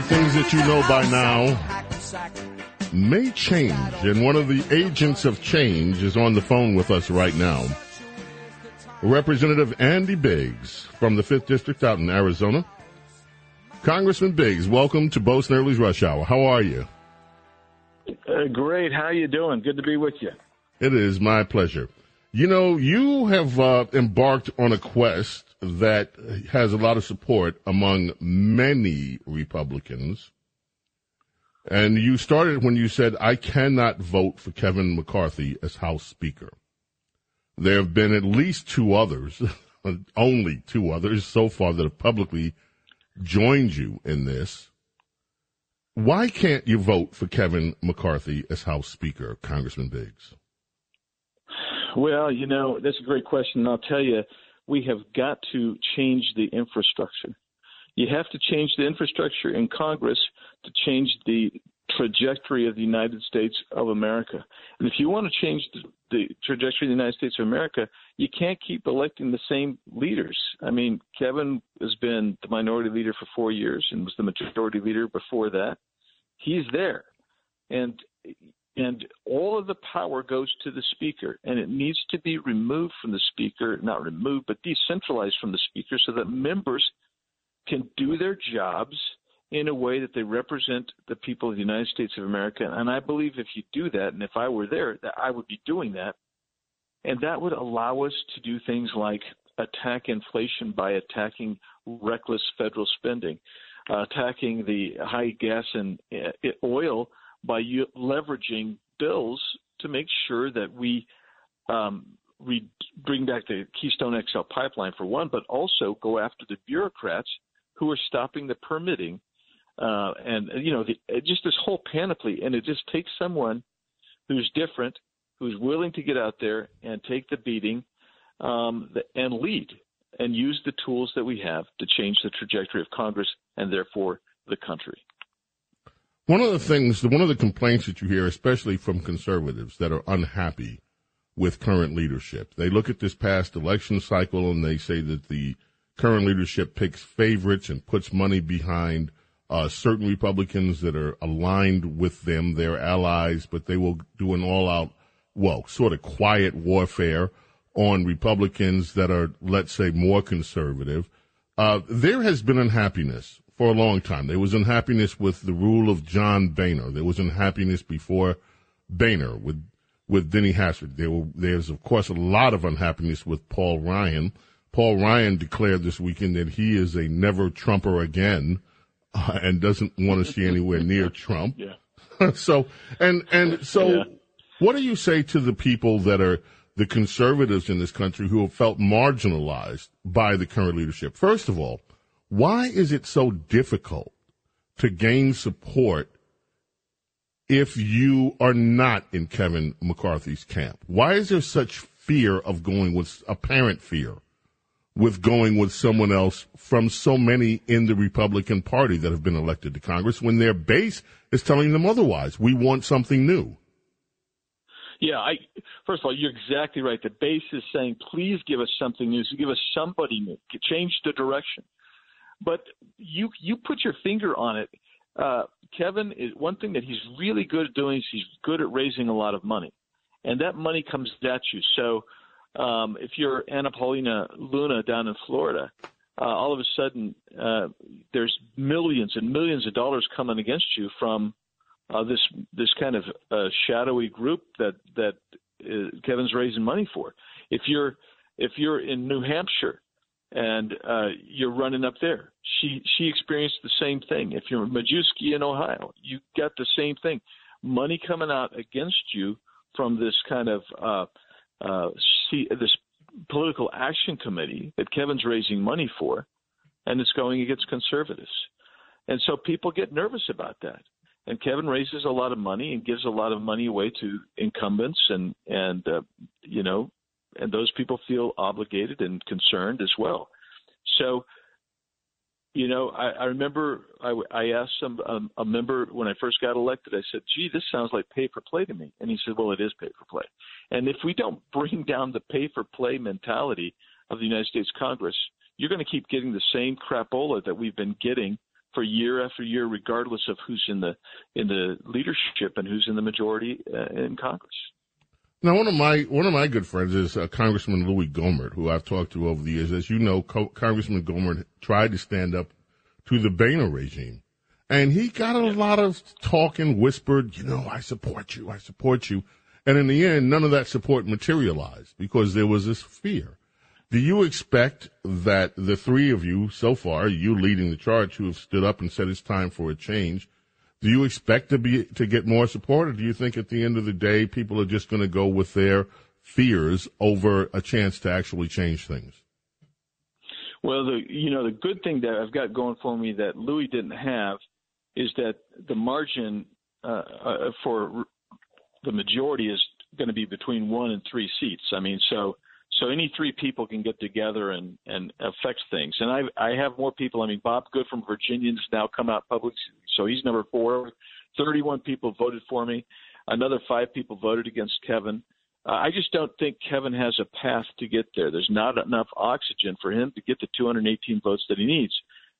the things that you know by now may change, and one of the agents of change is on the phone with us right now. Representative Andy Biggs from the 5th District out in Arizona. Congressman Biggs, welcome to Bo Snerdley's Rush Hour. How are you? Uh, great. How you doing? Good to be with you. It is my pleasure. You know, you have uh, embarked on a quest that has a lot of support among many Republicans. And you started when you said, I cannot vote for Kevin McCarthy as House Speaker. There have been at least two others, only two others so far that have publicly joined you in this. Why can't you vote for Kevin McCarthy as House Speaker, Congressman Biggs? Well, you know, that's a great question. And I'll tell you, we have got to change the infrastructure. You have to change the infrastructure in Congress to change the trajectory of the United States of America. And if you want to change the, the, trajectory of the United States of America, you can't keep electing the same leaders. I mean, Kevin has been the minority leader for four years and was the majority leader before that. He's there. And and all of the power goes to the speaker and it needs to be removed from the speaker not removed but decentralized from the speaker so that members can do their jobs in a way that they represent the people of the United States of America. And I believe if you do that and if I were there that I would be doing that. And that would allow us to do things like attack inflation by attacking reckless federal spending uh, attacking the high gas and uh, oil by u- leveraging bills to make sure that we um, we bring back the Keystone XL pipeline for one, but also go after the bureaucrats who are stopping the permitting, uh, and you know, the, just this whole panoply. And it just takes someone who's different, who's willing to get out there and take the beating, um, and lead, and use the tools that we have to change the trajectory of Congress and therefore the country. One of the things, one of the complaints that you hear, especially from conservatives that are unhappy with current leadership, they look at this past election cycle and they say that the current leadership picks favorites and puts money behind uh, certain Republicans that are aligned with them, their allies, but they will do an all out, well, sort of quiet warfare on Republicans that are, let's say, more conservative. Uh, there has been unhappiness for a long time. There was unhappiness with the rule of John Boehner. There was unhappiness before Boehner with with Denny Hastert. There were, there's of course a lot of unhappiness with Paul Ryan. Paul Ryan declared this weekend that he is a never Trumper again, uh, and doesn't want to see anywhere near Trump. Yeah. so and and so, yeah. what do you say to the people that are the conservatives in this country who have felt marginalized by the current leadership? First of all, why is it so difficult to gain support if you are not in Kevin McCarthy's camp? Why is there such fear of going with apparent fear with going with someone else from so many in the Republican Party that have been elected to Congress when their base is telling them otherwise? We want something new. Yeah, I first of all, you're exactly right. The base is saying, please give us something new. So give us somebody new. Change the direction. But you you put your finger on it. Uh, Kevin is one thing that he's really good at doing is he's good at raising a lot of money, and that money comes at you. So um, if you're Anna Paulina Luna down in Florida, uh, all of a sudden uh, there's millions and millions of dollars coming against you from uh, this this kind of uh, shadowy group that that uh, Kevin's raising money for. If you're if you're in New Hampshire and uh, you're running up there. She she experienced the same thing. If you're Majewski in Ohio, you got the same thing. Money coming out against you from this kind of uh, uh, see, this political action committee that Kevin's raising money for, and it's going against conservatives. And so people get nervous about that. And Kevin raises a lot of money and gives a lot of money away to incumbents and and uh, you know and those people feel obligated and concerned as well. So, you know, I, I remember I, I asked some um, a member when I first got elected. I said, "Gee, this sounds like pay for play to me," and he said, "Well, it is pay for play." And if we don't bring down the pay for play mentality of the United States Congress, you're going to keep getting the same crapola that we've been getting for year after year, regardless of who's in the in the leadership and who's in the majority uh, in Congress. Now, one of my one of my good friends is uh, Congressman Louis Gohmert, who I've talked to over the years. As you know, Co- Congressman Gohmert tried to stand up to the Boehner regime, and he got a lot of talk and whispered, "You know, I support you, I support you," and in the end, none of that support materialized because there was this fear. Do you expect that the three of you so far, you leading the charge, who have stood up and said it's time for a change, do you expect to be to get more support, or do you think at the end of the day people are just going to go with their fears over a chance to actually change things? Well, the you know the good thing that I've got going for me that Louis didn't have is that the margin uh, uh, for the majority is going to be between one and three seats. I mean, so so any three people can get together and and affect things. And I I have more people. I mean, Bob Good from Virginia has now come out public, so he's number four. Thirty-one people voted for me. Another five people voted against Kevin. Uh, I just don't think Kevin has a path to get there. There's not enough oxygen for him to get the 218 votes that he needs.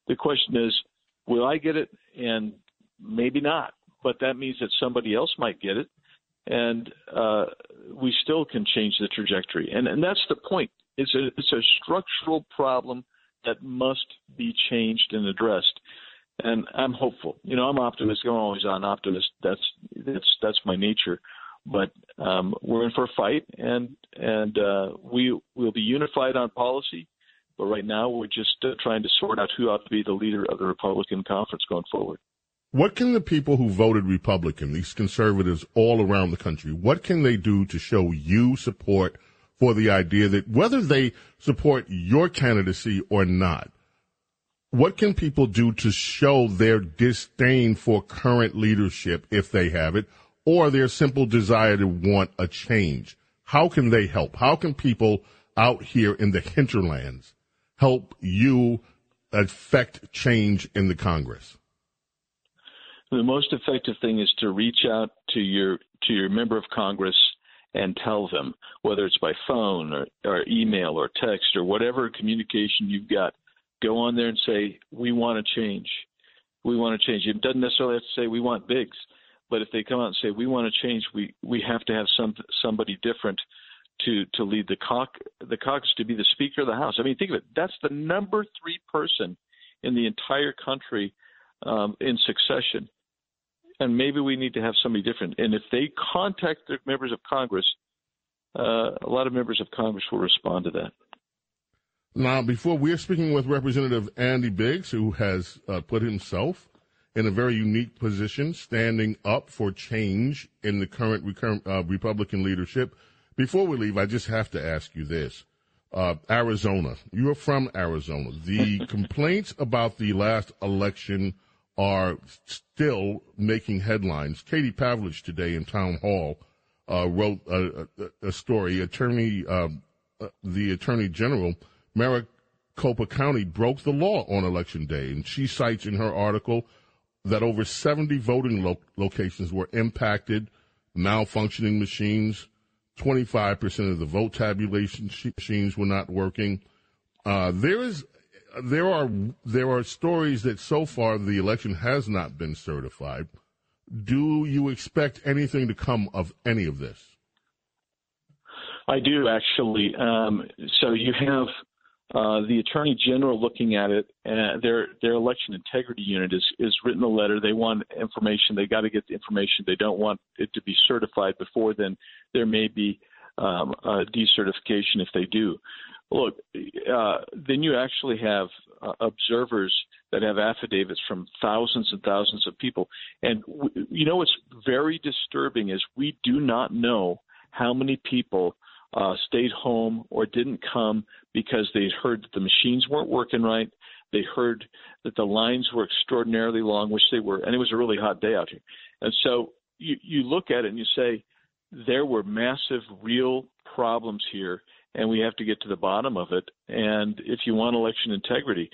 The question is, will I get it? And maybe not. But that means that somebody else might get it and uh, we still can change the trajectory. And and that's the point. It's a it's a structural problem that must be changed and addressed. And I'm hopeful. You know, I'm optimistic. I'm always an optimist. That's that's that's my nature. But um, we're in for a fight, and and uh, we will be unified on policy. But right now, we're just uh, trying to sort out who ought to be the leader of the Republican conference going forward. What can the people who voted Republican, these conservatives all around the country, what can they do to show you support for the idea that whether they support your candidacy or not, what can people do to show their disdain for current leadership if they have it, or their simple desire to want a change? How can they help? How can people out here in the hinterlands help you affect change in the Congress? The most effective thing is to reach out to your to your member of Congress and tell them, whether it's by phone or, or email or text or whatever communication you've got, go on there and say, We want to change. We want to change. It doesn't necessarily have to say we want Biggs, but if they come out and say we want to change, we we have to have some somebody different to to lead the cauc the caucus to be the Speaker of the House. I mean, think of it. That's the number three person in the entire country um, in succession and maybe we need to have somebody different. And if they contact the members of Congress, uh, a lot of members of Congress will respond to that. Now, before we're speaking with Representative Andy Biggs, who has uh, put himself in a very unique position, standing up for change in the current uh, Republican leadership. Before we leave, I just have to ask you this. Uh, Arizona, you're from Arizona. The complaints about the last election are still making headlines. Katie Pavlich today in Town Hall uh, wrote a, a, a, story. Attorney, uh, uh, the Attorney General, Maricopa County broke the law on election day, and she cites in her article that over 70 voting lo- locations were impacted, malfunctioning machines. 25% of the vote tabulation machines were not working. Uh, there is there are there are stories that so far the election has not been certified. Do you expect anything to come of any of this? I do actually. Um, so you have uh, the attorney general looking at it, and their their election integrity unit is is written a letter. They want information. They got to get the information. They don't want it to be certified before then. There may be um, a decertification if they do. Look, uh, then you actually have uh, observers that have affidavits from thousands and thousands of people. And w- you know what's very disturbing is we do not know how many people uh, stayed home or didn't come because they heard that the machines weren't working right. They heard that the lines were extraordinarily long, which they were, and it was a really hot day out here. And so you, you look at it and you say, there were massive, real problems here and we have to get to the bottom of it. And if you want election integrity,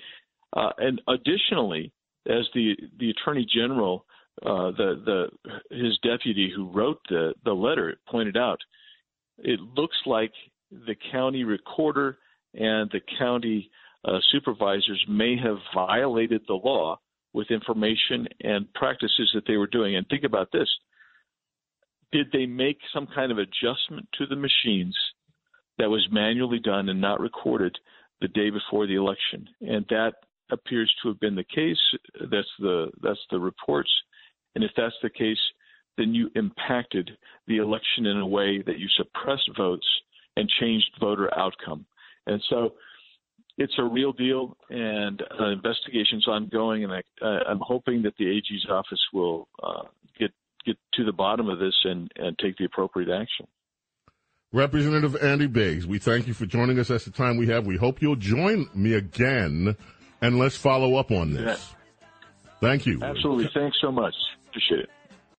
uh, and additionally, as the the attorney general, uh, the the his deputy who wrote the the letter pointed out, it looks like the county recorder and the county uh, supervisors may have violated the law with information and practices that they were doing. And think about this did they make some kind of adjustment to the machines that was manually done and not recorded the day before the election? And that appears to have been the case. That's the that's the reports. And if that's the case, then you impacted the election in a way that you suppressed votes and changed voter outcome. And so it's a real deal, and uh, investigation's ongoing, and I, uh, I'm hoping that the AG's office will uh, get get to the bottom of this and, and take the appropriate action. Representative Andy Biggs, we thank you for joining us. That's the time we have. We hope you'll join me again, and let's follow up on this. Yeah. Thank you. Absolutely. Thanks so much. Appreciate it.